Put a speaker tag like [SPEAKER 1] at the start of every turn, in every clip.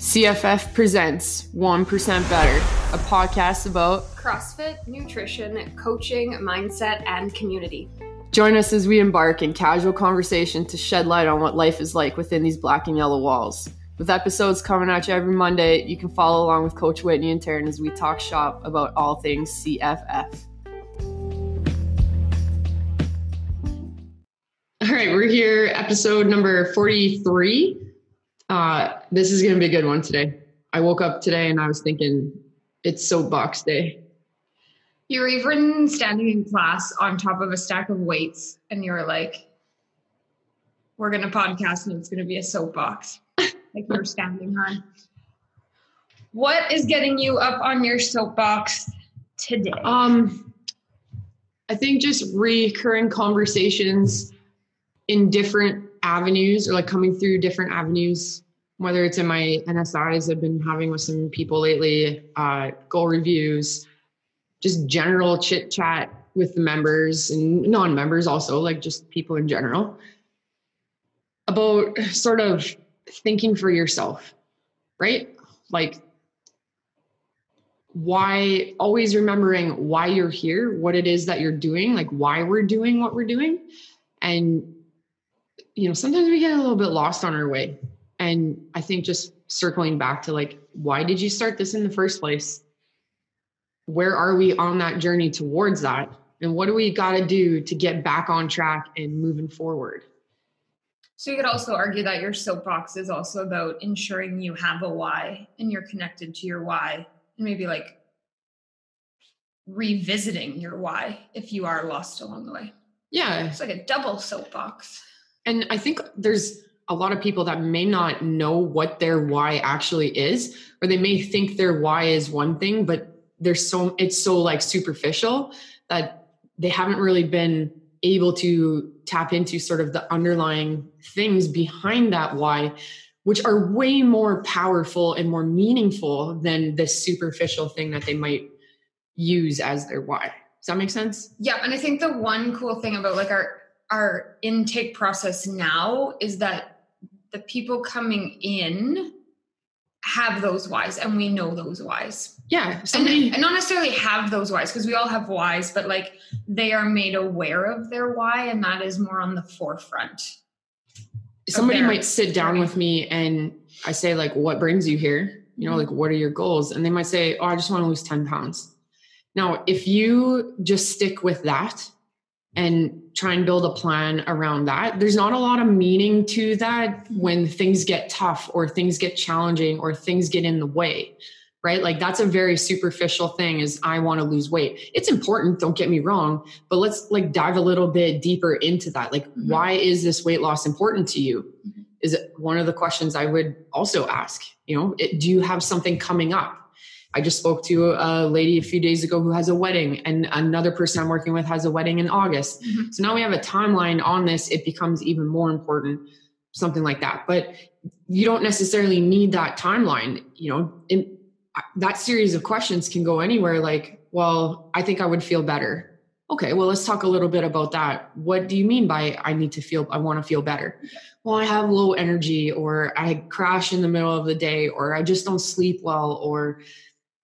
[SPEAKER 1] CFF presents 1% Better, a podcast about
[SPEAKER 2] CrossFit, nutrition, coaching, mindset, and community.
[SPEAKER 1] Join us as we embark in casual conversation to shed light on what life is like within these black and yellow walls. With episodes coming at you every Monday, you can follow along with Coach Whitney and Taryn as we talk shop about all things CFF. All right, we're here, episode number 43. Uh, this is going to be a good one today. I woke up today and I was thinking it's soapbox day.
[SPEAKER 2] You were even standing in class on top of a stack of weights, and you were like, "We're going to podcast, and it's going to be a soapbox." like you're standing on. What is getting you up on your soapbox today?
[SPEAKER 1] Um, I think just recurring conversations in different avenues or like coming through different avenues whether it's in my nsis i've been having with some people lately uh, goal reviews just general chit chat with the members and non-members also like just people in general about sort of thinking for yourself right? Like why always remembering why you're here what it is that you're doing like why we're doing what we're doing and you know, sometimes we get a little bit lost on our way. And I think just circling back to like, why did you start this in the first place? Where are we on that journey towards that? And what do we got to do to get back on track and moving forward?
[SPEAKER 2] So you could also argue that your soapbox is also about ensuring you have a why and you're connected to your why and maybe like revisiting your why if you are lost along the way.
[SPEAKER 1] Yeah.
[SPEAKER 2] It's like a double soapbox.
[SPEAKER 1] And I think there's a lot of people that may not know what their why actually is, or they may think their why is one thing, but there's so it's so like superficial that they haven't really been able to tap into sort of the underlying things behind that why which are way more powerful and more meaningful than the superficial thing that they might use as their why. Does that make sense?
[SPEAKER 2] Yeah, and I think the one cool thing about like our our intake process now is that the people coming in have those whys and we know those whys.
[SPEAKER 1] Yeah.
[SPEAKER 2] Somebody and, and not necessarily have those whys because we all have whys, but like they are made aware of their why and that is more on the forefront.
[SPEAKER 1] Somebody might sit down with me and I say like what brings you here? You know, mm-hmm. like what are your goals? And they might say, "Oh, I just want to lose 10 pounds." Now, if you just stick with that and try and build a plan around that. There's not a lot of meaning to that when things get tough or things get challenging or things get in the way, right? Like that's a very superficial thing is I want to lose weight. It's important, don't get me wrong, but let's like dive a little bit deeper into that. Like mm-hmm. why is this weight loss important to you? Mm-hmm. Is it one of the questions I would also ask, you know, it, do you have something coming up? I just spoke to a lady a few days ago who has a wedding, and another person I'm working with has a wedding in August. Mm-hmm. So now we have a timeline on this. It becomes even more important, something like that. But you don't necessarily need that timeline. You know, in, that series of questions can go anywhere. Like, well, I think I would feel better. Okay, well, let's talk a little bit about that. What do you mean by I need to feel, I want to feel better? Well, I have low energy, or I crash in the middle of the day, or I just don't sleep well, or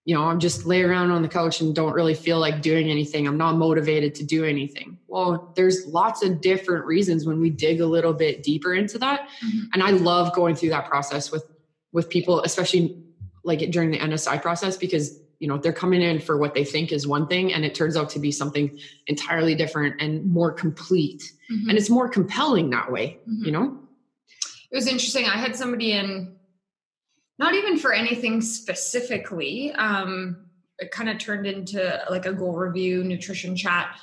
[SPEAKER 1] you know, I'm just lay around on the couch and don't really feel like doing anything. I'm not motivated to do anything. Well, there's lots of different reasons when we dig a little bit deeper into that. Mm-hmm. And I love going through that process with with people, especially like during the NSI process, because you know they're coming in for what they think is one thing and it turns out to be something entirely different and more complete mm-hmm. and it's more compelling that way mm-hmm. you know
[SPEAKER 2] it was interesting i had somebody in not even for anything specifically. Um, it kind of turned into like a goal review, nutrition chat.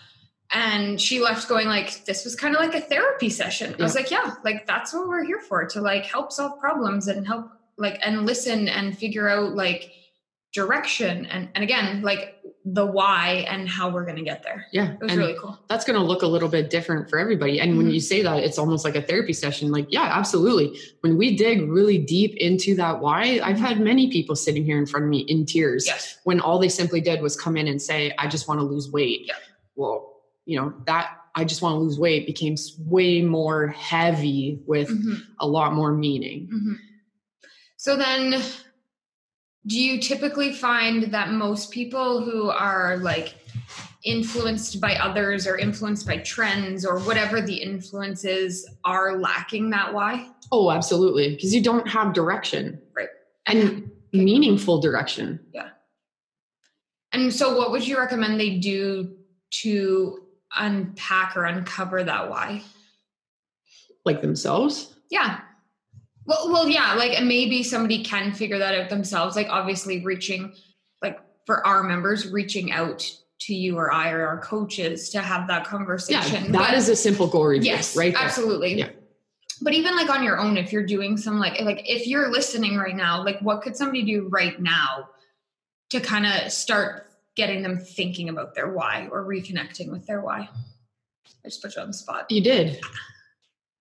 [SPEAKER 2] And she left going like, this was kind of like a therapy session. Yeah. I was like, yeah, like that's what we're here for to like help solve problems and help like and listen and figure out like direction and and again like the why and how we're going to get there.
[SPEAKER 1] Yeah.
[SPEAKER 2] It was and really cool.
[SPEAKER 1] That's going to look a little bit different for everybody. And mm-hmm. when you say that, it's almost like a therapy session. Like, yeah, absolutely. When we dig really deep into that why, I've had many people sitting here in front of me in tears
[SPEAKER 2] yes.
[SPEAKER 1] when all they simply did was come in and say, I just want to lose weight.
[SPEAKER 2] Yeah.
[SPEAKER 1] Well, you know, that I just want to lose weight became way more heavy with mm-hmm. a lot more meaning.
[SPEAKER 2] Mm-hmm. So then do you typically find that most people who are like influenced by others or influenced by trends or whatever the influences are lacking that why?
[SPEAKER 1] Oh, absolutely. Because you don't have direction.
[SPEAKER 2] Right.
[SPEAKER 1] And meaningful direction.
[SPEAKER 2] Yeah. And so what would you recommend they do to unpack or uncover that why?
[SPEAKER 1] Like themselves?
[SPEAKER 2] Yeah. Well, well, yeah, like maybe somebody can figure that out themselves. Like obviously reaching, like for our members, reaching out to you or I or our coaches to have that conversation.
[SPEAKER 1] Yeah, that but, is a simple goal review.
[SPEAKER 2] Yes,
[SPEAKER 1] right.
[SPEAKER 2] There. Absolutely.
[SPEAKER 1] Yeah.
[SPEAKER 2] But even like on your own, if you're doing some like like if you're listening right now, like what could somebody do right now to kind of start getting them thinking about their why or reconnecting with their why? I just put you on the spot.
[SPEAKER 1] You did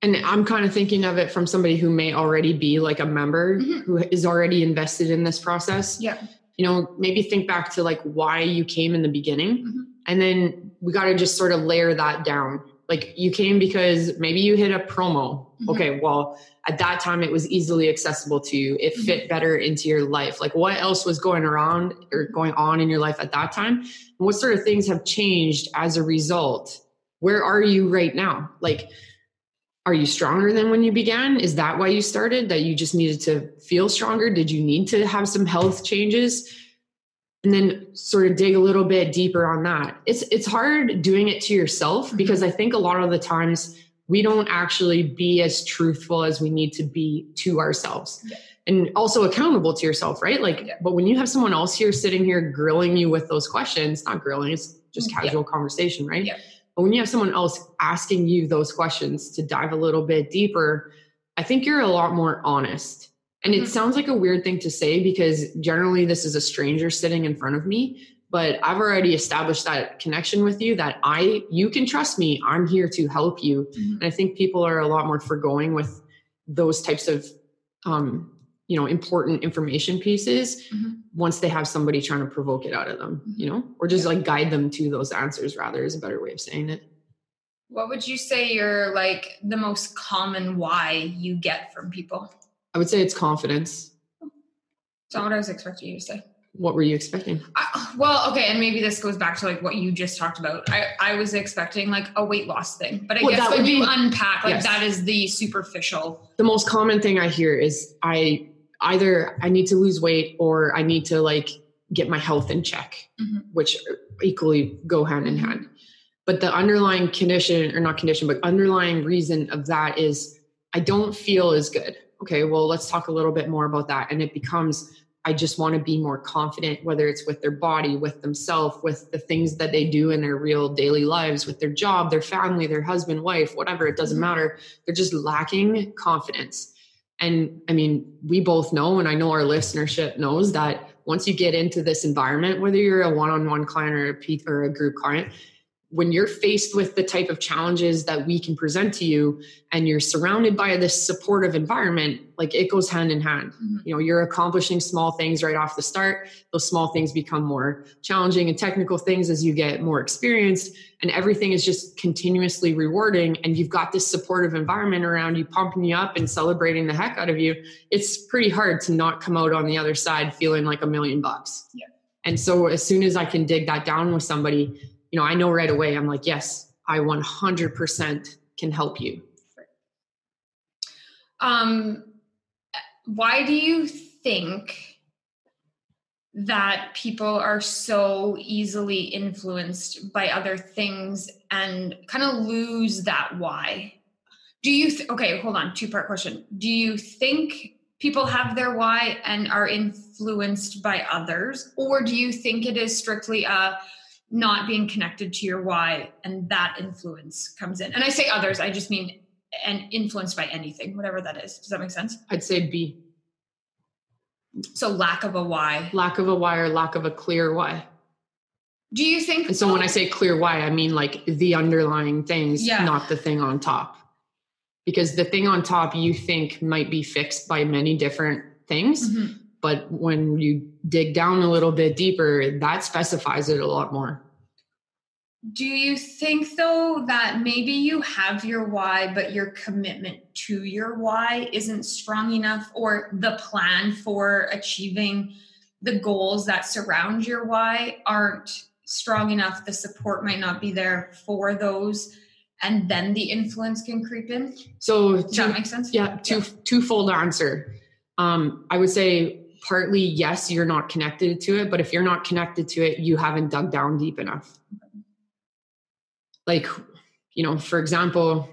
[SPEAKER 1] and i'm kind of thinking of it from somebody who may already be like a member mm-hmm. who is already invested in this process.
[SPEAKER 2] Yeah.
[SPEAKER 1] You know maybe think back to like why you came in the beginning. Mm-hmm. and then we got to just sort of layer that down. Like you came because maybe you hit a promo. Mm-hmm. okay well at that time it was easily accessible to you. It mm-hmm. fit better into your life. Like what else was going around or going on in your life at that time? And what sort of things have changed as a result? Where are you right now? Like are you stronger than when you began? Is that why you started? That you just needed to feel stronger? Did you need to have some health changes? And then sort of dig a little bit deeper on that. It's it's hard doing it to yourself mm-hmm. because I think a lot of the times we don't actually be as truthful as we need to be to ourselves. Yeah. And also accountable to yourself, right? Like, yeah. but when you have someone else here sitting here grilling you with those questions, not grilling, it's just mm, casual yeah. conversation, right? But when you have someone else asking you those questions to dive a little bit deeper, I think you're a lot more honest. And mm-hmm. it sounds like a weird thing to say because generally this is a stranger sitting in front of me, but I've already established that connection with you that I you can trust me. I'm here to help you. Mm-hmm. And I think people are a lot more forgoing with those types of um, you know important information pieces mm-hmm. once they have somebody trying to provoke it out of them mm-hmm. you know or just like guide them to those answers rather is a better way of saying it.
[SPEAKER 2] What would you say your like the most common why you get from people?
[SPEAKER 1] I would say it's confidence.
[SPEAKER 2] That's not what i was expecting you to say.
[SPEAKER 1] What were you expecting?
[SPEAKER 2] I, well okay and maybe this goes back to like what you just talked about. I i was expecting like a weight loss thing but i well, guess when you be, unpack like yes. that is the superficial
[SPEAKER 1] the most common thing i hear is i either I need to lose weight or I need to like get my health in check, mm-hmm. which equally go hand in hand. But the underlying condition, or not condition, but underlying reason of that is I don't feel as good. Okay, well, let's talk a little bit more about that. And it becomes I just want to be more confident, whether it's with their body, with themselves, with the things that they do in their real daily lives, with their job, their family, their husband, wife, whatever, it doesn't mm-hmm. matter. They're just lacking confidence. And I mean, we both know, and I know our listenership knows that once you get into this environment, whether you're a one on one client or a, or a group client, when you're faced with the type of challenges that we can present to you and you're surrounded by this supportive environment like it goes hand in hand mm-hmm. you know you're accomplishing small things right off the start those small things become more challenging and technical things as you get more experienced and everything is just continuously rewarding and you've got this supportive environment around you pumping you up and celebrating the heck out of you it's pretty hard to not come out on the other side feeling like a million bucks
[SPEAKER 2] yeah.
[SPEAKER 1] and so as soon as i can dig that down with somebody you know, I know right away, I'm like, yes, I 100% can help you.
[SPEAKER 2] Um, why do you think that people are so easily influenced by other things and kind of lose that why? Do you, th- okay, hold on, two part question. Do you think people have their why and are influenced by others? Or do you think it is strictly a, not being connected to your why and that influence comes in. And i say others i just mean and influenced by anything whatever that is. Does that make sense?
[SPEAKER 1] I'd say b
[SPEAKER 2] so lack of a why.
[SPEAKER 1] Lack of a why or lack of a clear why.
[SPEAKER 2] Do you think
[SPEAKER 1] and so when i say clear why i mean like the underlying things yeah. not the thing on top. Because the thing on top you think might be fixed by many different things. Mm-hmm. But when you dig down a little bit deeper, that specifies it a lot more.
[SPEAKER 2] do you think though that maybe you have your why but your commitment to your why isn't strong enough or the plan for achieving the goals that surround your why aren't strong enough the support might not be there for those and then the influence can creep in
[SPEAKER 1] so
[SPEAKER 2] does that make sense
[SPEAKER 1] yeah two yeah. twofold answer um i would say partly yes you're not connected to it but if you're not connected to it you haven't dug down deep enough. Like you know for example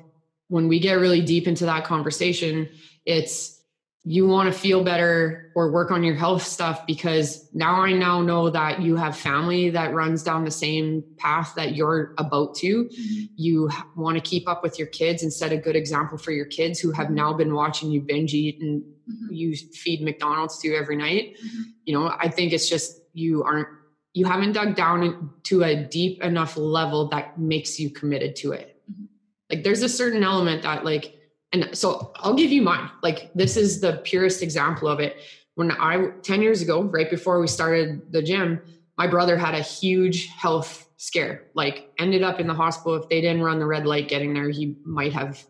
[SPEAKER 1] when we get really deep into that conversation it's you want to feel better or work on your health stuff because now I now know that you have family that runs down the same path that you're about to. Mm-hmm. You want to keep up with your kids and set a good example for your kids who have now been watching you binge eat and mm-hmm. you feed McDonald's to every night. Mm-hmm. You know, I think it's just you aren't you haven't dug down to a deep enough level that makes you committed to it. Mm-hmm. Like there's a certain element that like and so I'll give you mine. Like this is the purest example of it. When I 10 years ago, right before we started the gym, my brother had a huge health scare. Like ended up in the hospital. If they didn't run the red light getting there, he might have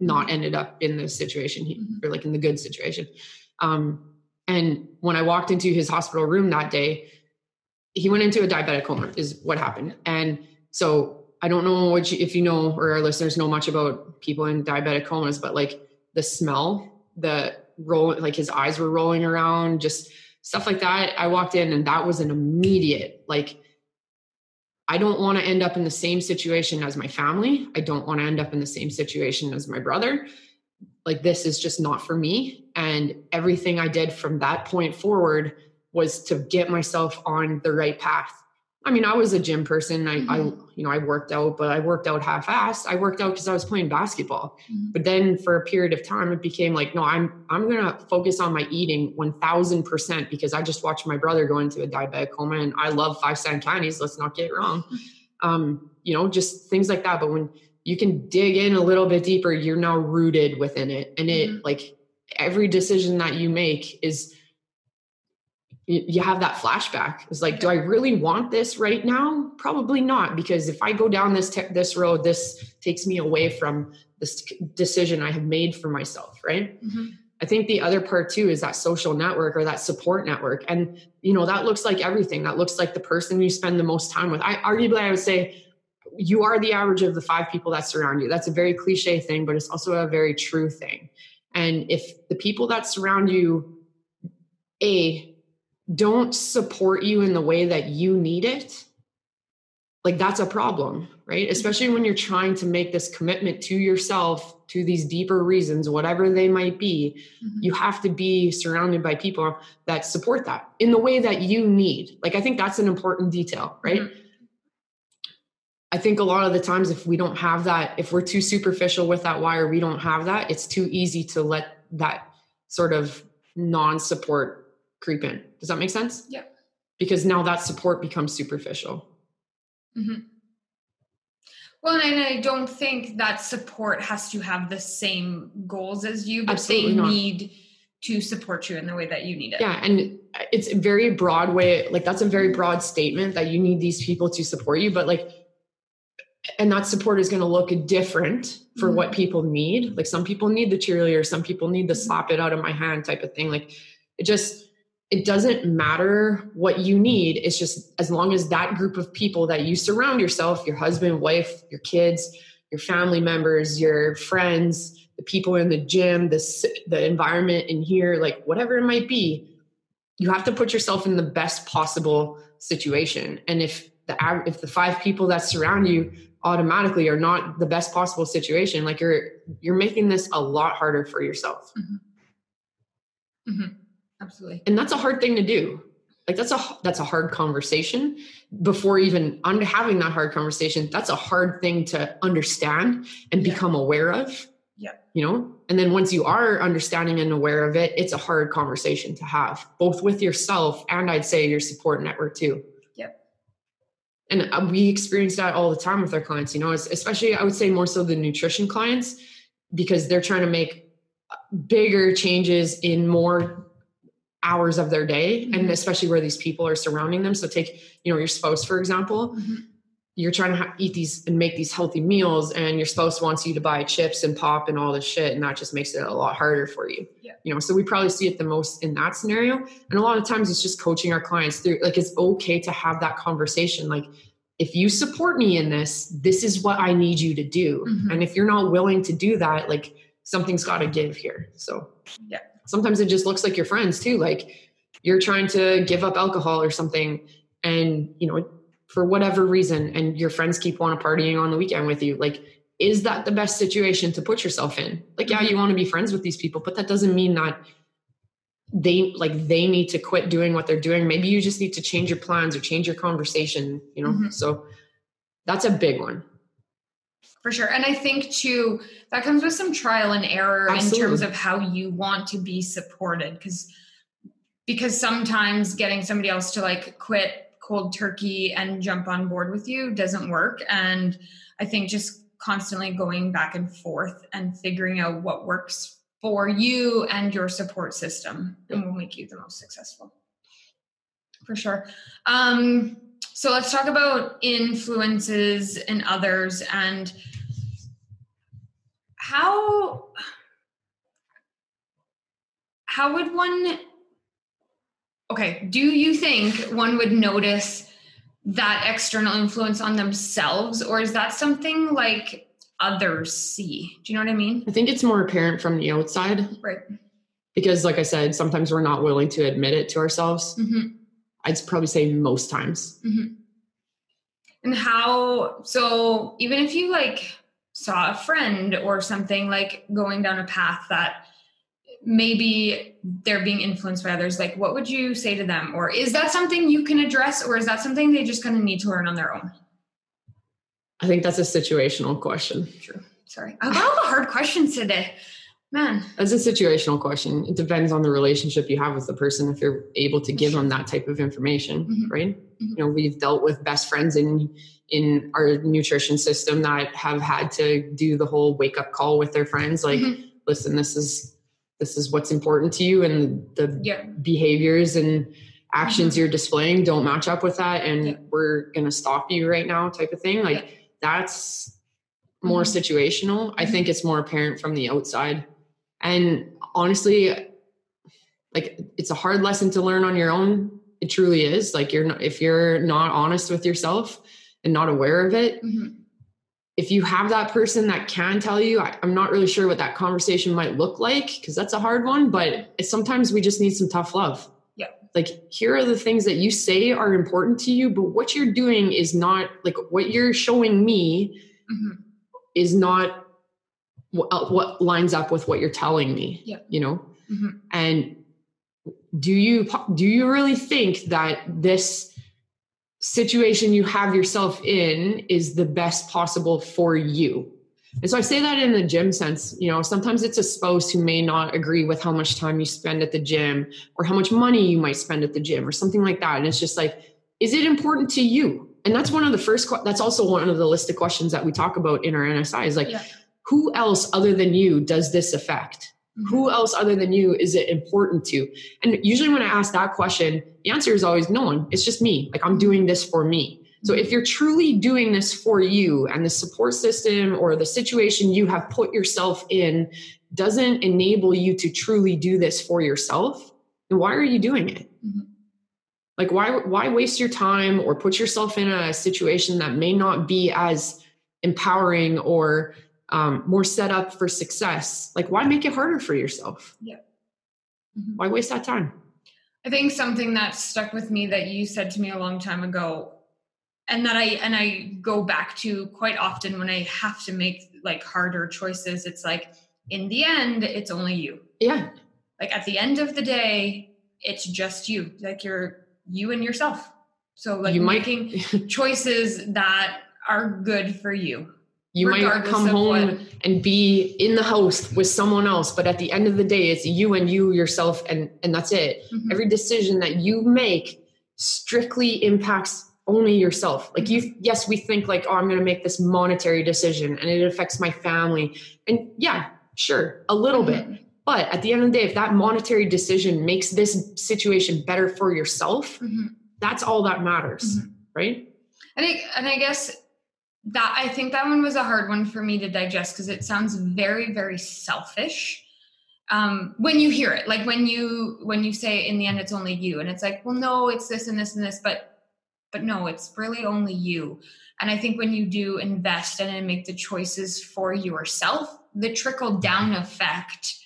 [SPEAKER 1] not ended up in the situation he, mm-hmm. or like in the good situation. Um, and when I walked into his hospital room that day, he went into a diabetic coma is what happened. And so I don't know what you, if you know or our listeners know much about people in diabetic comas, but like the smell, the roll, like his eyes were rolling around, just stuff like that. I walked in and that was an immediate, like, I don't want to end up in the same situation as my family. I don't want to end up in the same situation as my brother. Like, this is just not for me. And everything I did from that point forward was to get myself on the right path I mean, I was a gym person. I, mm-hmm. I you know, I worked out, but I worked out half-assed. I worked out because I was playing basketball. Mm-hmm. But then for a period of time, it became like, no, I'm I'm gonna focus on my eating one thousand percent because I just watched my brother go into a diabetic coma, and I love five cent candies. Let's not get wrong. Um, you know, just things like that. But when you can dig in a little bit deeper, you're now rooted within it, and it mm-hmm. like every decision that you make is you have that flashback. It's like, do I really want this right now? Probably not, because if I go down this te- this road, this takes me away from this decision I have made for myself, right? Mm-hmm. I think the other part too is that social network or that support network, and you know that looks like everything. That looks like the person you spend the most time with. I arguably I would say you are the average of the five people that surround you. That's a very cliche thing, but it's also a very true thing. And if the people that surround you, a don't support you in the way that you need it, like that's a problem, right? Especially when you're trying to make this commitment to yourself to these deeper reasons, whatever they might be, mm-hmm. you have to be surrounded by people that support that in the way that you need. Like, I think that's an important detail, right? Mm-hmm. I think a lot of the times, if we don't have that, if we're too superficial with that wire, we don't have that, it's too easy to let that sort of non support creep in. Does that make sense?
[SPEAKER 2] Yeah.
[SPEAKER 1] Because now that support becomes superficial.
[SPEAKER 2] Mm-hmm. Well, and I don't think that support has to have the same goals as you, but Absolutely they not. need to support you in the way that you need it.
[SPEAKER 1] Yeah, and it's a very broad way. Like that's a very broad statement that you need these people to support you, but like and that support is going to look different for mm-hmm. what people need. Like some people need the cheerleader, some people need the mm-hmm. slap it out of my hand type of thing. Like it just it doesn't matter what you need. It's just as long as that group of people that you surround yourself, your husband, wife, your kids, your family members, your friends, the people in the gym, the, the environment in here, like whatever it might be, you have to put yourself in the best possible situation. And if the if the five people that surround you automatically are not the best possible situation, like you're you're making this a lot harder for yourself.
[SPEAKER 2] Mm-hmm. Mm-hmm. Absolutely.
[SPEAKER 1] And that's a hard thing to do. Like that's a that's a hard conversation before even under having that hard conversation. That's a hard thing to understand and yeah. become aware of.
[SPEAKER 2] Yeah.
[SPEAKER 1] You know? And then once you are understanding and aware of it, it's a hard conversation to have, both with yourself and I'd say your support network too.
[SPEAKER 2] Yep.
[SPEAKER 1] And uh, we experience that all the time with our clients, you know, especially I would say more so the nutrition clients because they're trying to make bigger changes in more hours of their day mm-hmm. and especially where these people are surrounding them so take you know your spouse for example mm-hmm. you're trying to ha- eat these and make these healthy meals and your spouse wants you to buy chips and pop and all this shit and that just makes it a lot harder for you
[SPEAKER 2] Yeah.
[SPEAKER 1] you know so we probably see it the most in that scenario and a lot of times it's just coaching our clients through like it's okay to have that conversation like if you support me in this this is what i need you to do
[SPEAKER 2] Mhm.
[SPEAKER 1] and if you're not willing to do that like something's got to give here so
[SPEAKER 2] Yeah.
[SPEAKER 1] Sometimes it just looks like your friends too like you're trying to give up alcohol or something and you know for whatever reason and your friends keep on partying on the weekend with you like is that the best situation to put yourself in? Like yeah you want to be friends with these people but that doesn't mean that they like they need to quit doing what they're doing. Maybe you just need to change your plans or change your conversation you know?
[SPEAKER 2] Mhm.
[SPEAKER 1] so that's a big one
[SPEAKER 2] For sure. And I think too, that comes with some trial and error in terms of how you want to be supported. Because because sometimes getting somebody else to like quit cold turkey and jump on board with you doesn't work. And I think just constantly going back and forth and figuring out what works for you and your support system and will make you the most successful. For sure. Um, so let's talk about influences and others and how how would one okay do you think one would notice that external influence on themselves or is that something like others see? Do you know what i mean?
[SPEAKER 1] I think it's more apparent from the outside.
[SPEAKER 2] Right.
[SPEAKER 1] Because like i said sometimes we're not willing to admit it to ourselves.
[SPEAKER 2] Hmm
[SPEAKER 1] i'd probably say most times. Mm-hmm.
[SPEAKER 2] And how so even if you like saw a friend or something like going down a path that maybe they're being influenced by others like what would you say to them? Or is that something you can address or is that something they just kind of need to learn on their own?
[SPEAKER 1] I think that's a situational question.
[SPEAKER 2] True. Sorry. I got all the hard questions today man
[SPEAKER 1] That's a situational question. It depends on the relationship you have with the person if you're able to give them that type of information,
[SPEAKER 2] Mhm.
[SPEAKER 1] right?
[SPEAKER 2] Mhm.
[SPEAKER 1] You know, we've dealt with best friends in in our nutrition system that have had to do the whole wake up call with their friends like,
[SPEAKER 2] Mhm.
[SPEAKER 1] listen, this is this is what's important to you and the
[SPEAKER 2] yeah
[SPEAKER 1] behaviors and actions you're displaying don't match up with that and
[SPEAKER 2] Yeah.
[SPEAKER 1] we're going to stop you right now type of thing like
[SPEAKER 2] Yeah.
[SPEAKER 1] that's more
[SPEAKER 2] Mhm.
[SPEAKER 1] situational i
[SPEAKER 2] Mhm.
[SPEAKER 1] think it's more apparent from the outside and honestly like it's a hard lesson to learn on your own it truly is like you're not if you're not honest with yourself and not aware of it
[SPEAKER 2] Mhm.
[SPEAKER 1] if you have that person that can tell you I, i'm not really sure what that conversation might look like because that's a hard one but it's, sometimes we just need some tough love
[SPEAKER 2] Yeah.
[SPEAKER 1] like here are the things that you say are important to you but what you're doing is not like what you're showing me
[SPEAKER 2] Mhm.
[SPEAKER 1] is not what, what lines up with what you're telling me
[SPEAKER 2] Yeah.
[SPEAKER 1] you know
[SPEAKER 2] Mhm.
[SPEAKER 1] and do you do you really think that this situation you have yourself in is the best possible for you and so i say that in the gym sense you know sometimes it's a spouse who may not agree with how much time you spend at the gym or how much money you might spend at the gym or something like that and it's just like is it important to you and that's one of the first that's also one of the list of questions that we talk about in our nsi is like
[SPEAKER 2] Yeah.
[SPEAKER 1] Who else other than you does this affect?
[SPEAKER 2] Mhm.
[SPEAKER 1] who else other than you is it important to? And usually when i ask that question the answer is always no one. It's just me. Like i'm doing this for me. So if you're truly doing this for you and the support system or the situation you have put yourself in doesn't enable you to truly do this for yourself then why are you doing it?
[SPEAKER 2] Mhm.
[SPEAKER 1] like why why waste your time or put yourself in a situation that may not be as empowering or um, more set up for success like why make it harder for yourself?
[SPEAKER 2] Mhm.
[SPEAKER 1] why waste that time?
[SPEAKER 2] I think something that stuck with me that you said to me a long time ago and that I and I go back to quite often when I have to make like harder choices it's like in the end it's only you.
[SPEAKER 1] Yeah.
[SPEAKER 2] Like at the end of the day it's just you like you're you and yourself. So like
[SPEAKER 1] You might-
[SPEAKER 2] making choices that are good for you
[SPEAKER 1] you might come home
[SPEAKER 2] what-
[SPEAKER 1] and be in the house with someone else but at the end of the day it's you and you yourself and and that's it
[SPEAKER 2] Mhm.
[SPEAKER 1] every decision that you make strictly impacts only yourself like you yes we think like oh i'm going to make this monetary decision and it affects my family and yeah sure a little bit
[SPEAKER 2] Mhm.
[SPEAKER 1] but at the end of the day if that monetary decision makes this situation better for yourself
[SPEAKER 2] Mhm.
[SPEAKER 1] that's all that matters
[SPEAKER 2] Mhm.
[SPEAKER 1] right
[SPEAKER 2] I think, and I guess that I think that one was a hard one for me to digest because it sounds very, very selfish. Um, when you hear it, like when you when you say in the end it's only you, and it's like, well, no, it's this and this and this, but but no, it's really only you. And I think when you do invest in and make the choices for yourself, the trickle down effect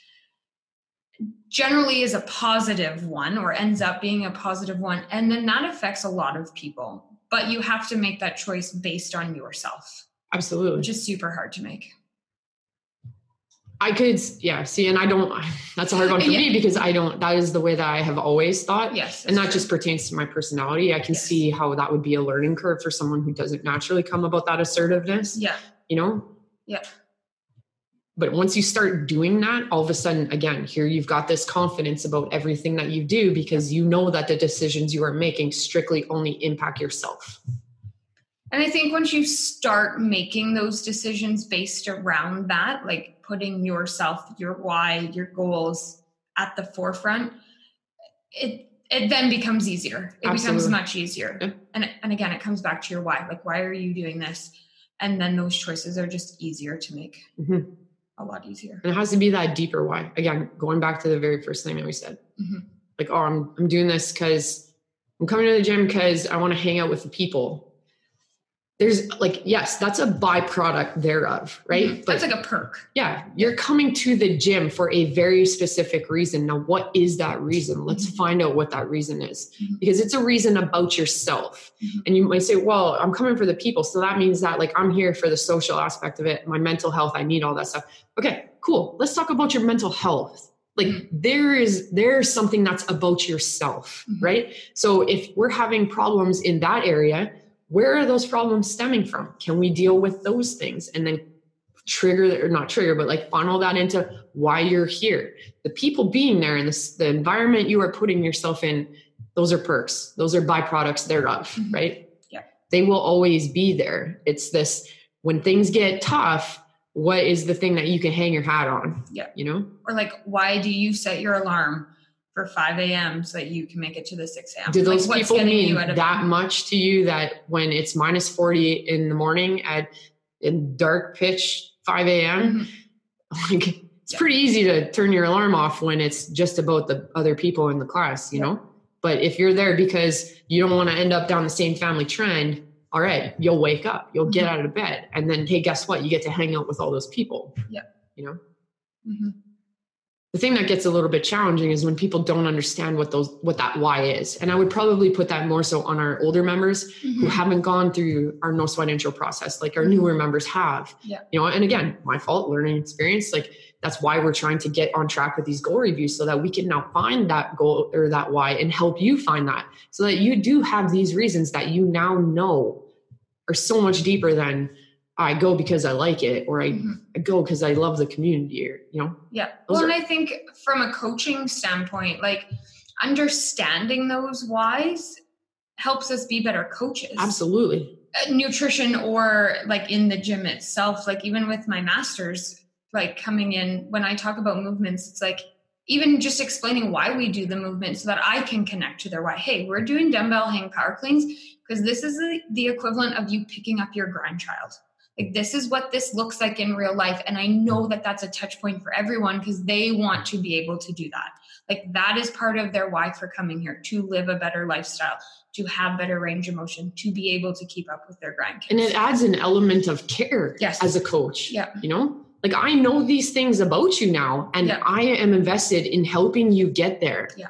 [SPEAKER 2] generally is a positive one or ends up being a positive one. And then that affects a lot of people. But you have to make that choice based on yourself.
[SPEAKER 1] Absolutely.
[SPEAKER 2] Which is super hard to make.
[SPEAKER 1] I could, yeah, see, and I don't, that's a hard one for yeah. me because I don't, that is the way that I have always thought.
[SPEAKER 2] Yes.
[SPEAKER 1] And that true. just pertains to my personality. I can yes. see how that would be a learning curve for someone who doesn't naturally come about that assertiveness.
[SPEAKER 2] Yeah.
[SPEAKER 1] You know?
[SPEAKER 2] Yeah.
[SPEAKER 1] But once you start doing that, all of a sudden, again, here you've got this confidence about everything that you do because you know that the decisions you are making strictly only impact yourself.
[SPEAKER 2] And I think once you start making those decisions based around that, like putting yourself, your why, your goals at the forefront, it it then becomes easier. It Absolutely. becomes much easier. Yeah. And and again, it comes back to your why. Like, why are you doing this? And then those choices are just easier to make. Mm-hmm a lot easier.
[SPEAKER 1] And it has to be that deeper why. Again, going back to the very first thing that we said. Mm-hmm. Like, oh, I'm I'm doing this because I'm coming to the gym because I want to hang out with the people there's like yes that's a byproduct thereof right mm-hmm.
[SPEAKER 2] that's like a perk
[SPEAKER 1] yeah you're coming to the gym for a very specific reason now what is that reason let's mm-hmm. find out what that reason is mm-hmm. because it's a reason about yourself mm-hmm. and you might say well i'm coming for the people so that means that like i'm here for the social aspect of it my mental health i need all that stuff okay cool let's talk about your mental health like mm-hmm. there is there's something that's about yourself mm-hmm. right so if we're having problems in that area where are those problems stemming from? Can we deal with those things and then trigger or not trigger, but like funnel that into why you're here? The people being there and the, the environment you are putting yourself in, those are perks. Those are byproducts thereof, mm-hmm. right?
[SPEAKER 2] Yeah.
[SPEAKER 1] They will always be there. It's this when things get tough, what is the thing that you can hang your hat on?
[SPEAKER 2] Yeah.
[SPEAKER 1] You know?
[SPEAKER 2] Or like, why do you set your alarm? For 5 a.m. so that you can make it to the 6 a.m.
[SPEAKER 1] Do those like, people mean that much to you that when it's minus 40 in the morning at in dark pitch 5 a.m., mm-hmm. like it's yeah. pretty easy to turn your alarm off when it's just about the other people in the class, you yeah. know? But if you're there because you don't want to end up down the same family trend, all right, you'll wake up, you'll mm-hmm. get out of bed. And then, hey, guess what? You get to hang out with all those people.
[SPEAKER 2] Yeah.
[SPEAKER 1] You know? Mm-hmm the thing that gets a little bit challenging is when people don't understand what those what that why is and i would probably put that more so on our older members mm-hmm. who haven't gone through our no sweat intro process like our mm-hmm. newer members have
[SPEAKER 2] yeah.
[SPEAKER 1] you know and again my fault learning experience like that's why we're trying to get on track with these goal reviews so that we can now find that goal or that why and help you find that so that you do have these reasons that you now know are so much deeper than I go because I like it or I, mm-hmm. I go because I love the community or, you know?
[SPEAKER 2] Yeah. Those well, are- and I think from a coaching standpoint, like understanding those whys helps us be better coaches.
[SPEAKER 1] Absolutely.
[SPEAKER 2] Uh, nutrition or like in the gym itself, like even with my masters, like coming in, when I talk about movements, it's like even just explaining why we do the movement so that I can connect to their why. Hey, we're doing dumbbell hang power cleans because this is the, the equivalent of you picking up your grandchild like this is what this looks like in real life and i know that that's a touch point for everyone because they want to be able to do that. Like that is part of their why for coming here to live a better lifestyle to have better range of motion to be able to keep up with their grandkids
[SPEAKER 1] and it adds an element of care
[SPEAKER 2] yes.
[SPEAKER 1] as a coach
[SPEAKER 2] yeah.
[SPEAKER 1] you know? Like i know these things about you now and yeah. i am invested in helping you get there.
[SPEAKER 2] Yeah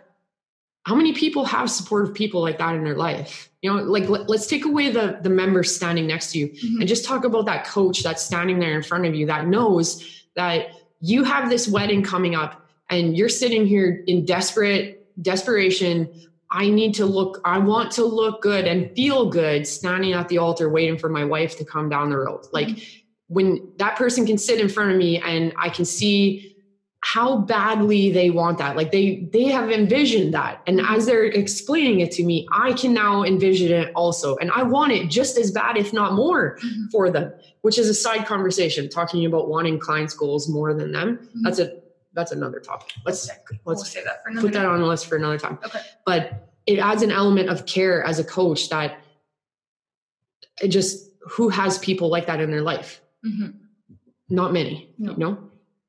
[SPEAKER 1] how many people have supportive people like that in their life you know like let, us take away the the member standing next to you mm-hmm. and just talk about that coach that's standing there in front of you that knows that you have this wedding coming up and you're sitting here in desperate desperation i need to look i want to look good and feel good standing at the altar waiting for my wife to come down the road like mm-hmm. when that person can sit in front of me and i can see how badly they want that like they they have envisioned that and as they're explaining it to me i can now envision it also and i want it just as bad if not more mm-hmm. for them which is a side conversation talking about wanting clients goals more than them mm-hmm. that's a that's another topic let's let's
[SPEAKER 2] we'll say that for
[SPEAKER 1] put that on the list for another time
[SPEAKER 2] okay
[SPEAKER 1] but it adds an element of care as a coach that it just who has people like that in their life?
[SPEAKER 2] Mm-hmm.
[SPEAKER 1] Not many.
[SPEAKER 2] No.
[SPEAKER 1] You know?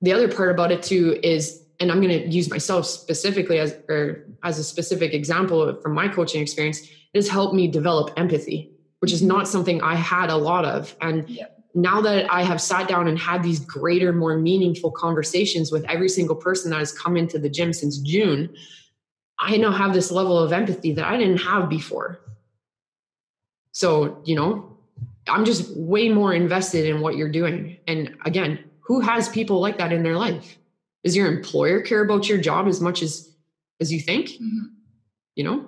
[SPEAKER 1] The other part about it too is, and I'm gonna use myself specifically as or as a specific example from my coaching experience, it has helped me develop empathy, which is mm-hmm. not something I had a lot of. And
[SPEAKER 2] Yep.
[SPEAKER 1] now that I have sat down and had these greater, more meaningful conversations with every single person that has come into the gym since June, I now have this level of empathy that I didn't have before. So, you know, I'm just way more invested in what you're doing. And again, who has people like that in their life? Does your employer care about your job as much as as you think?
[SPEAKER 2] Mhm.
[SPEAKER 1] You know,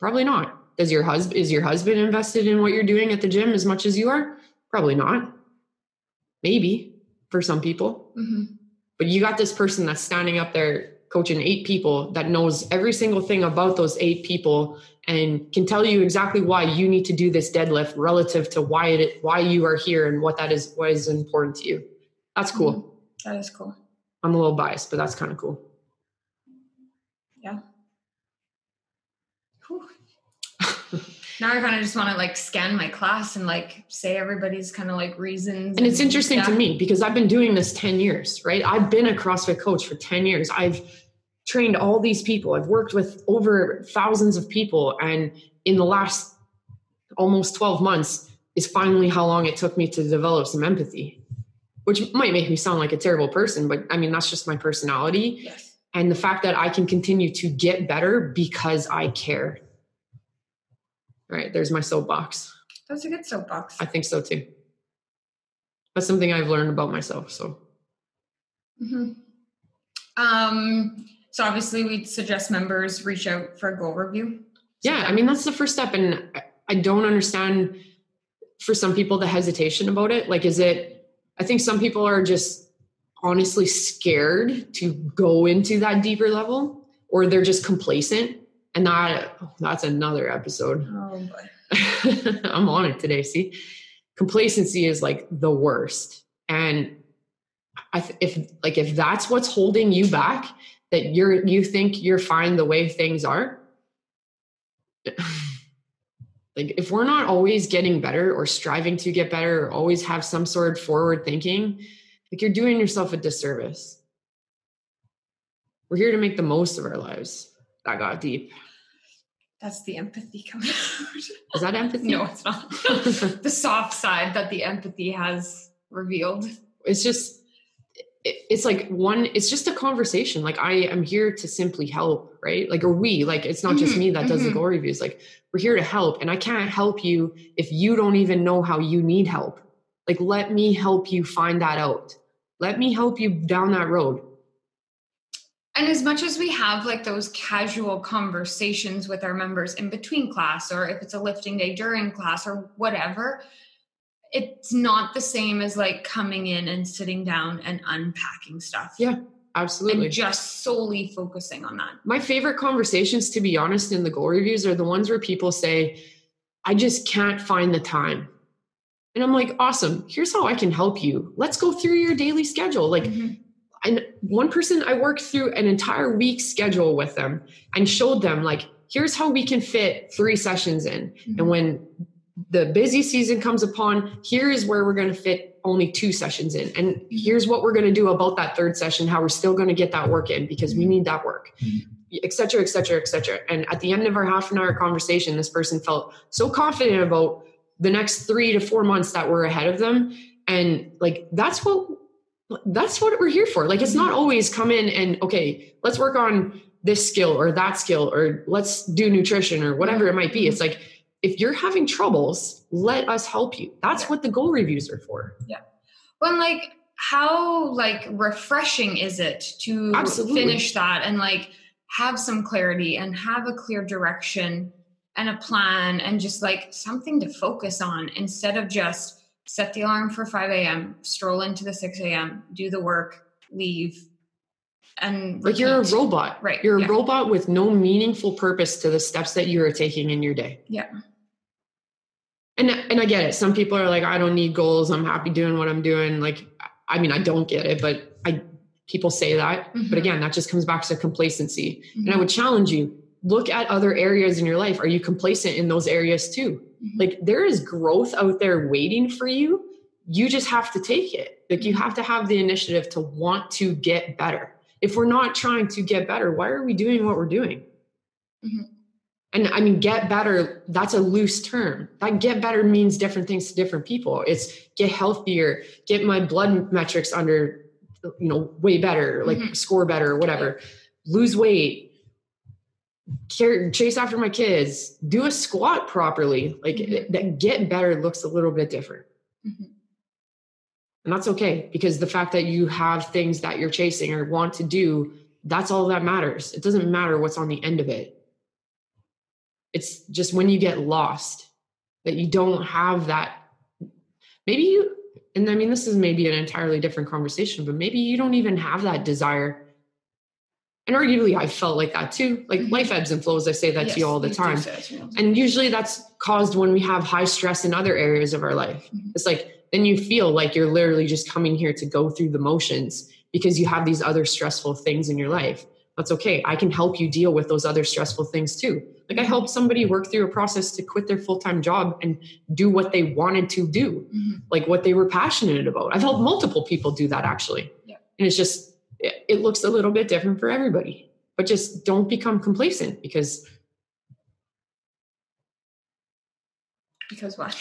[SPEAKER 1] probably not. Does your husband is your husband invested in what you're doing at the gym as much as you are? Probably not. Maybe for some people.
[SPEAKER 2] Mhm.
[SPEAKER 1] But you got this person that's standing up there coaching eight people that knows every single thing about those eight people and can tell you exactly why you need to do this deadlift relative to why it why you are here and what that is what is important to you. That's cool. Mm-hmm.
[SPEAKER 2] That is cool.
[SPEAKER 1] I'm a little biased, but that's kind of cool.
[SPEAKER 2] Yeah. Now I kind of just want to like scan my class and like say everybody's kind of like reasons.
[SPEAKER 1] And it's interesting to me because I've been doing this 10 years, right? I've been a CrossFit coach for 10 years. I've trained all these people. I've worked with over thousands of people. And in the last almost 12 months is finally how long it took me to develop some empathy, which might make me sound like a terrible person, but I mean, that's just my personality.
[SPEAKER 2] Yes.
[SPEAKER 1] And the fact that I can continue to get better because I care. All right, there's my soapbox.
[SPEAKER 2] That's a good soapbox.
[SPEAKER 1] I think so too. That's something I've learned about myself. So
[SPEAKER 2] hmm Um, so obviously we'd suggest members reach out for a goal review.
[SPEAKER 1] yeah, I mean that's the first step, and I don't understand for some people the hesitation about it. Like, is it? I think some people are just honestly scared to go into that deeper level, or they're just complacent, and that oh, that's another episode.
[SPEAKER 2] Oh boy.
[SPEAKER 1] I'm on it today. See, complacency is like the worst, and I th- if like if that's what's holding you back, that you're you think you're fine the way things are. Like if we're not always getting better or striving to get better or always have some sort of forward thinking, like you're doing yourself a disservice. We're here to make the most of our lives. That got deep.
[SPEAKER 2] That's the empathy coming out.
[SPEAKER 1] Is that empathy?
[SPEAKER 2] no, it's not. the soft side that the empathy has revealed.
[SPEAKER 1] it's just it's like one it's just a conversation. Like i am here to simply help right? Like or we like it's not just
[SPEAKER 2] Mhm,
[SPEAKER 1] me that does the
[SPEAKER 2] mhm.
[SPEAKER 1] goal reviews like we're here to help and i can't help you if you don't even know how you need help. Like let me help you find that out. Let me help you down that road.
[SPEAKER 2] And as much as we have like those casual conversations with our members in between class, or if it's a lifting day during class, or whatever, it's not the same as like coming in and sitting down and unpacking stuff.
[SPEAKER 1] Yeah, absolutely.
[SPEAKER 2] And just solely focusing on that.
[SPEAKER 1] my favorite conversations to be honest in the goal reviews are the ones where people say i just can't find the time. And i'm like awesome. Here's how i can help you. Let's go through your daily schedule. Like
[SPEAKER 2] Mhm.
[SPEAKER 1] and one person i worked through an entire week schedule with them and showed them like here's how we can fit three sessions in. And when the busy season comes upon here is where we're going to fit only two sessions in. And mm-hmm. here's what we're going to do about that third session how we're still going to get that work in because we mm-hmm. need that work. Mm-hmm. Et cetera et cetera et cetera. And at the end of our half an hour conversation this person felt so confident about the next three to four months that were ahead of them. And like that's what that's what we're here for. Like it's not always come in and okay let's work on this skill or that skill or let's do nutrition or whatever it might be. It's like if you're having troubles let us help you that's
[SPEAKER 2] Yeah.
[SPEAKER 1] what the goal reviews are for Yeah.
[SPEAKER 2] Well, and like, how like refreshing is it to
[SPEAKER 1] Absolutely.
[SPEAKER 2] finish that and like have some clarity and have a clear direction and a plan and just like something to focus on instead of just set the alarm for 5 a.m., stroll into the 6 a.m., do the work, leave, and
[SPEAKER 1] like you're a robot
[SPEAKER 2] Right,
[SPEAKER 1] you're
[SPEAKER 2] yeah.
[SPEAKER 1] a robot with no meaningful purpose to the steps that you are taking in your day
[SPEAKER 2] Yeah.
[SPEAKER 1] And and i get it some people are like i don't need goals i'm happy doing what i'm doing like i mean i don't get it but i people say that
[SPEAKER 2] Mhm.
[SPEAKER 1] but again that just comes back to complacency and i
[SPEAKER 2] Mhm.
[SPEAKER 1] would challenge you look at other areas in your life are you complacent in those areas too Mm-hmm. Like there is growth out there waiting for you. You just have to take it. Like you mm-hmm. have to have the initiative to want to get better. If we're not trying to get better, why are we doing what we're doing? And I mean, get better, that's a loose term. That get better means different things to different people. It's get healthier, get my blood metrics under, you know, way better, like mm-hmm. score better, whatever, lose weight, care, chase after my kids, do a squat properly. Like mm-hmm. that get better looks a little bit different. Mm-hmm. And that's okay because the fact that you have things that you're chasing or want to do, that's all that matters. It doesn't matter what's on the end of it. It's just when you get lost that you don't have that. Maybe you, and I mean, this is maybe an entirely different conversation, but maybe you don't even have that desire and arguably i felt like that too like mm-hmm. life ebbs and flows i say that yes, to you all the time and usually that's caused when we have high stress in other areas of our life mm-hmm. it's like then you feel like you're literally just coming here to go through the motions because you have these other stressful things in your life that's okay i can help you deal with those other stressful things too like i helped somebody work through a process to quit their full-time job and do what they wanted to do mm-hmm. like what they were passionate about i've helped multiple people do that actually yeah. and it's just it looks a little bit different for everybody but just don't become complacent because
[SPEAKER 2] because what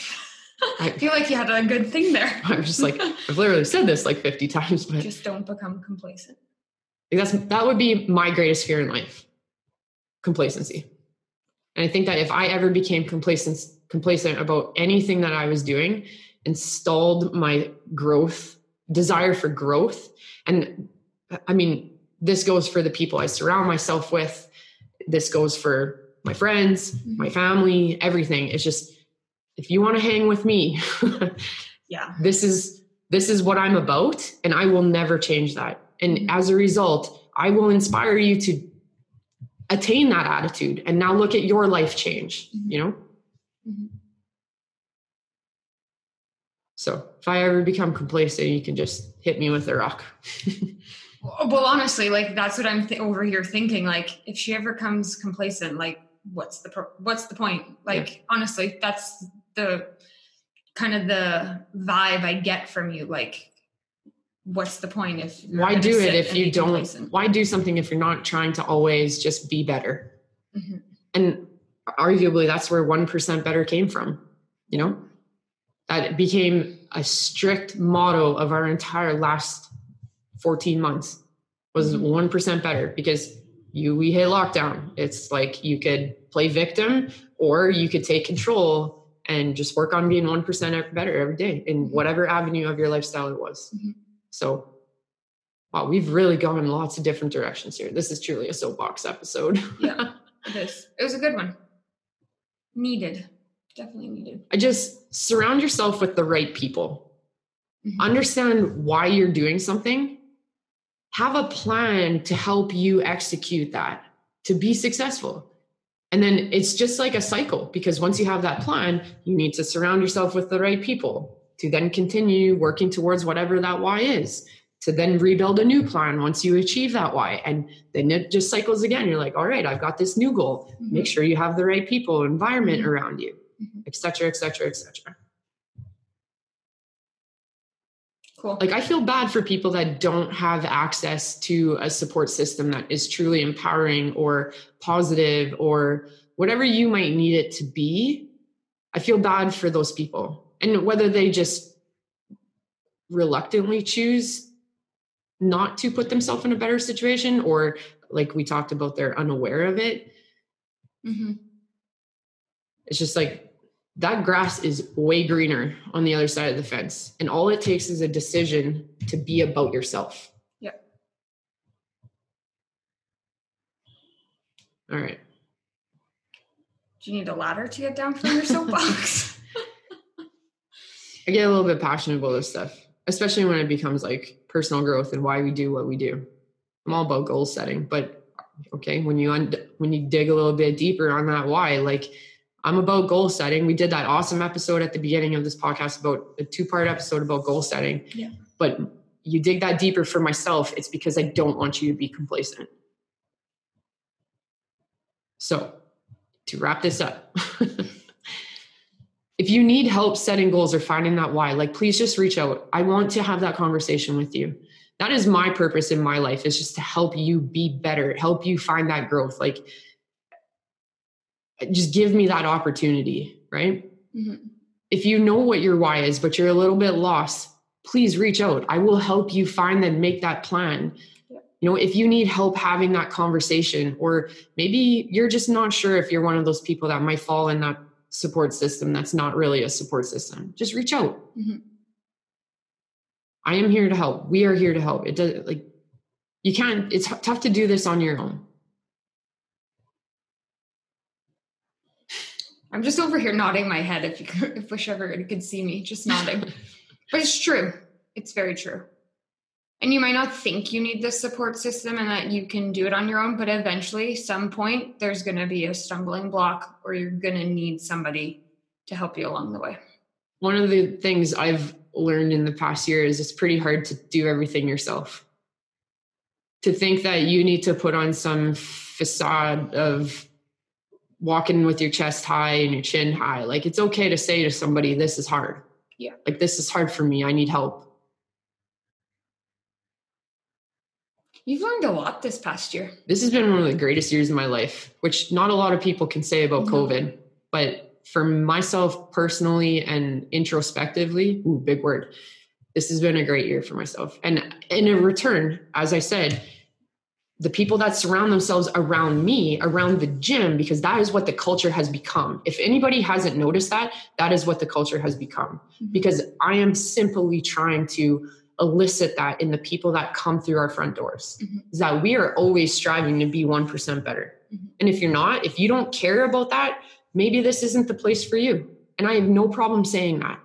[SPEAKER 2] I feel like you had a good thing there.
[SPEAKER 1] I'm just like I've literally said this like 50 times, but
[SPEAKER 2] just don't become complacent.
[SPEAKER 1] That's that would be my greatest fear in life. Complacency. And I think that if I ever became complacent complacent about anything that I was doing and stalled my growth, desire for growth, and I mean, this goes for the people I surround myself with. This goes for my friends, mm-hmm. my family, everything. It's just if you want to hang with me,
[SPEAKER 2] yeah.
[SPEAKER 1] This is this is what I'm about and I will never change that. And as a result, I will inspire you to attain that attitude and now look at your life change, mm-hmm. you know? Mm-hmm. So if I ever become complacent, you can just hit me with a rock.
[SPEAKER 2] Well, honestly, like that's what I'm th- over here thinking. Like, if she ever comes complacent, like, what's the pro- what's the point? Like, yeah. honestly, that's the kind of the vibe I get from you. Like, what's the point if
[SPEAKER 1] why do it if you don't? Why do something if you're not trying to always just be better? Mm-hmm. And arguably, that's where one percent better came from. You know, that became a strict motto of our entire last 14 months was mm-hmm. one percent better because you we hit lockdown. It's like you could play victim or you could take control and just work on being one percent better every day in mm-hmm. whatever avenue of your lifestyle it was. Mm-hmm. So wow, we've really gone in lots of different directions here. This is truly a soapbox episode.
[SPEAKER 2] yeah, it is. It was a good one. Needed. Definitely needed.
[SPEAKER 1] I just surround yourself with the right people. Mm-hmm. Understand why you're doing something have a plan to help you execute that to be successful. And then it's just like a cycle because once you have that plan, you need to surround yourself with the right people to then continue working towards whatever that why is, to then rebuild a new plan once you achieve that why. And then it just cycles again. You're like, all right, I've got this new goal. Mm-hmm. Make sure you have the right people, environment mm-hmm. around you, etc., etc., etc.
[SPEAKER 2] Cool.
[SPEAKER 1] Like I feel bad for people that don't have access to a support system that is truly empowering or positive or whatever you might need it to be. I feel bad for those people. And whether they just reluctantly choose not to put themselves in a better situation or like we talked about they're unaware of it. Mm-hmm. It's just like that grass is way greener on the other side of the fence. And all it takes is a decision to be about yourself.
[SPEAKER 2] Yeah.
[SPEAKER 1] All right.
[SPEAKER 2] Do you need a ladder to get down from your soapbox?
[SPEAKER 1] I get a little bit passionate about this stuff, especially when it becomes like personal growth and why we do what we do. I'm all about goal setting, but okay, when you un- when you dig a little bit deeper on that why, like I'm about goal setting. We did that awesome episode at the beginning of this podcast about a two part episode about goal setting.
[SPEAKER 2] Yeah.
[SPEAKER 1] But you dig that deeper for myself, it's because I don't want you to be complacent. So, to wrap this up, if you need help setting goals or finding that why, like please just reach out. I want to have that conversation with you. That is my purpose in my life is just to help you be better, help you find that growth. Like just give me that opportunity, right? Mm-hmm. If you know what your why is, but you're a little bit lost, please reach out. I will help you find and make that plan. You know, if you need help having that conversation, or maybe you're just not sure if you're one of those people that might fall in that support system that's not really a support system, just reach out. Mm-hmm. I am here to help. We are here to help. It does like you can't, it's tough to do this on your own.
[SPEAKER 2] I'm just over here nodding my head if you could, if whichever could see me, just nodding. but it's true. It's very true. And you might not think you need this support system and that you can do it on your own, but eventually, some point, there's going to be a stumbling block or you're going to need somebody to help you along the way.
[SPEAKER 1] One of the things I've learned in the past year is it's pretty hard to do everything yourself. To think that you need to put on some facade of walking with your chest high and your chin high, like it's okay to say to somebody, This is hard.
[SPEAKER 2] Yeah.
[SPEAKER 1] Like, this is hard for me. I need help
[SPEAKER 2] You've learned a lot this past year.
[SPEAKER 1] This has been one of the greatest years of my life, which not a lot of people can say about mm-hmm. COVID. But for myself personally and introspectively, ooh, big word, this has been a great year for myself. And in a return, as I said, the people that surround themselves around me, around the gym, because that is what the culture has become. If anybody hasn't noticed that, that is what the culture has become. Mm-hmm. Because I am simply trying to elicit that in the people that come through our front doors. Mm-hmm. is that we are always striving to be 1% better. Mm-hmm. and if you're not if you don't care about that maybe this isn't the place for you. And i have no problem saying that.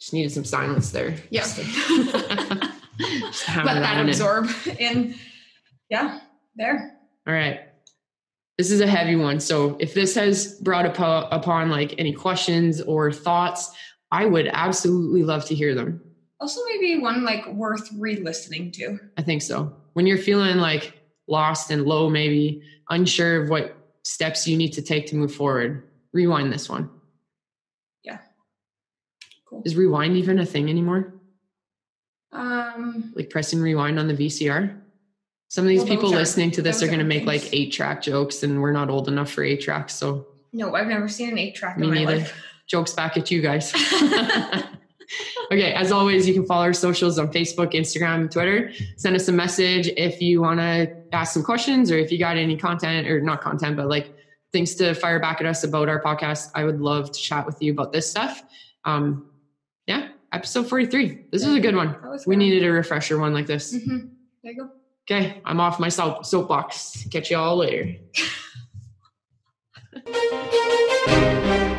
[SPEAKER 1] Just needed some silence there.
[SPEAKER 2] Yes yeah. let that absorb in. Yeah there.
[SPEAKER 1] All right this is a heavy one. So if this has brought upon, upon like any questions or thoughts, I would absolutely love to hear them.
[SPEAKER 2] Also, maybe one like worth re-listening to.
[SPEAKER 1] I think so. When you're feeling like lost and low, maybe unsure of what steps you need to take to move forward, rewind this one.
[SPEAKER 2] Yeah.
[SPEAKER 1] Cool. Is rewind even a thing anymore?
[SPEAKER 2] Um,
[SPEAKER 1] like pressing rewind on the VCR? Some of these well, people listening to this are going to make like eight track jokes, and we're not old enough for eight tracks. So
[SPEAKER 2] no, I've never seen an eight track. Me neither. Life.
[SPEAKER 1] Jokes back at you guys. okay, as always, you can follow our socials on Facebook, Instagram, Twitter. Send us a message if you want to ask some questions or if you got any content or not content, but like things to fire back at us about our podcast. I would love to chat with you about this stuff. Um, yeah, episode 43. This is a good one. We needed a refresher one like this.
[SPEAKER 2] Mm-hmm. There you go.
[SPEAKER 1] Okay, I'm off my soap, soapbox. Catch y'all later.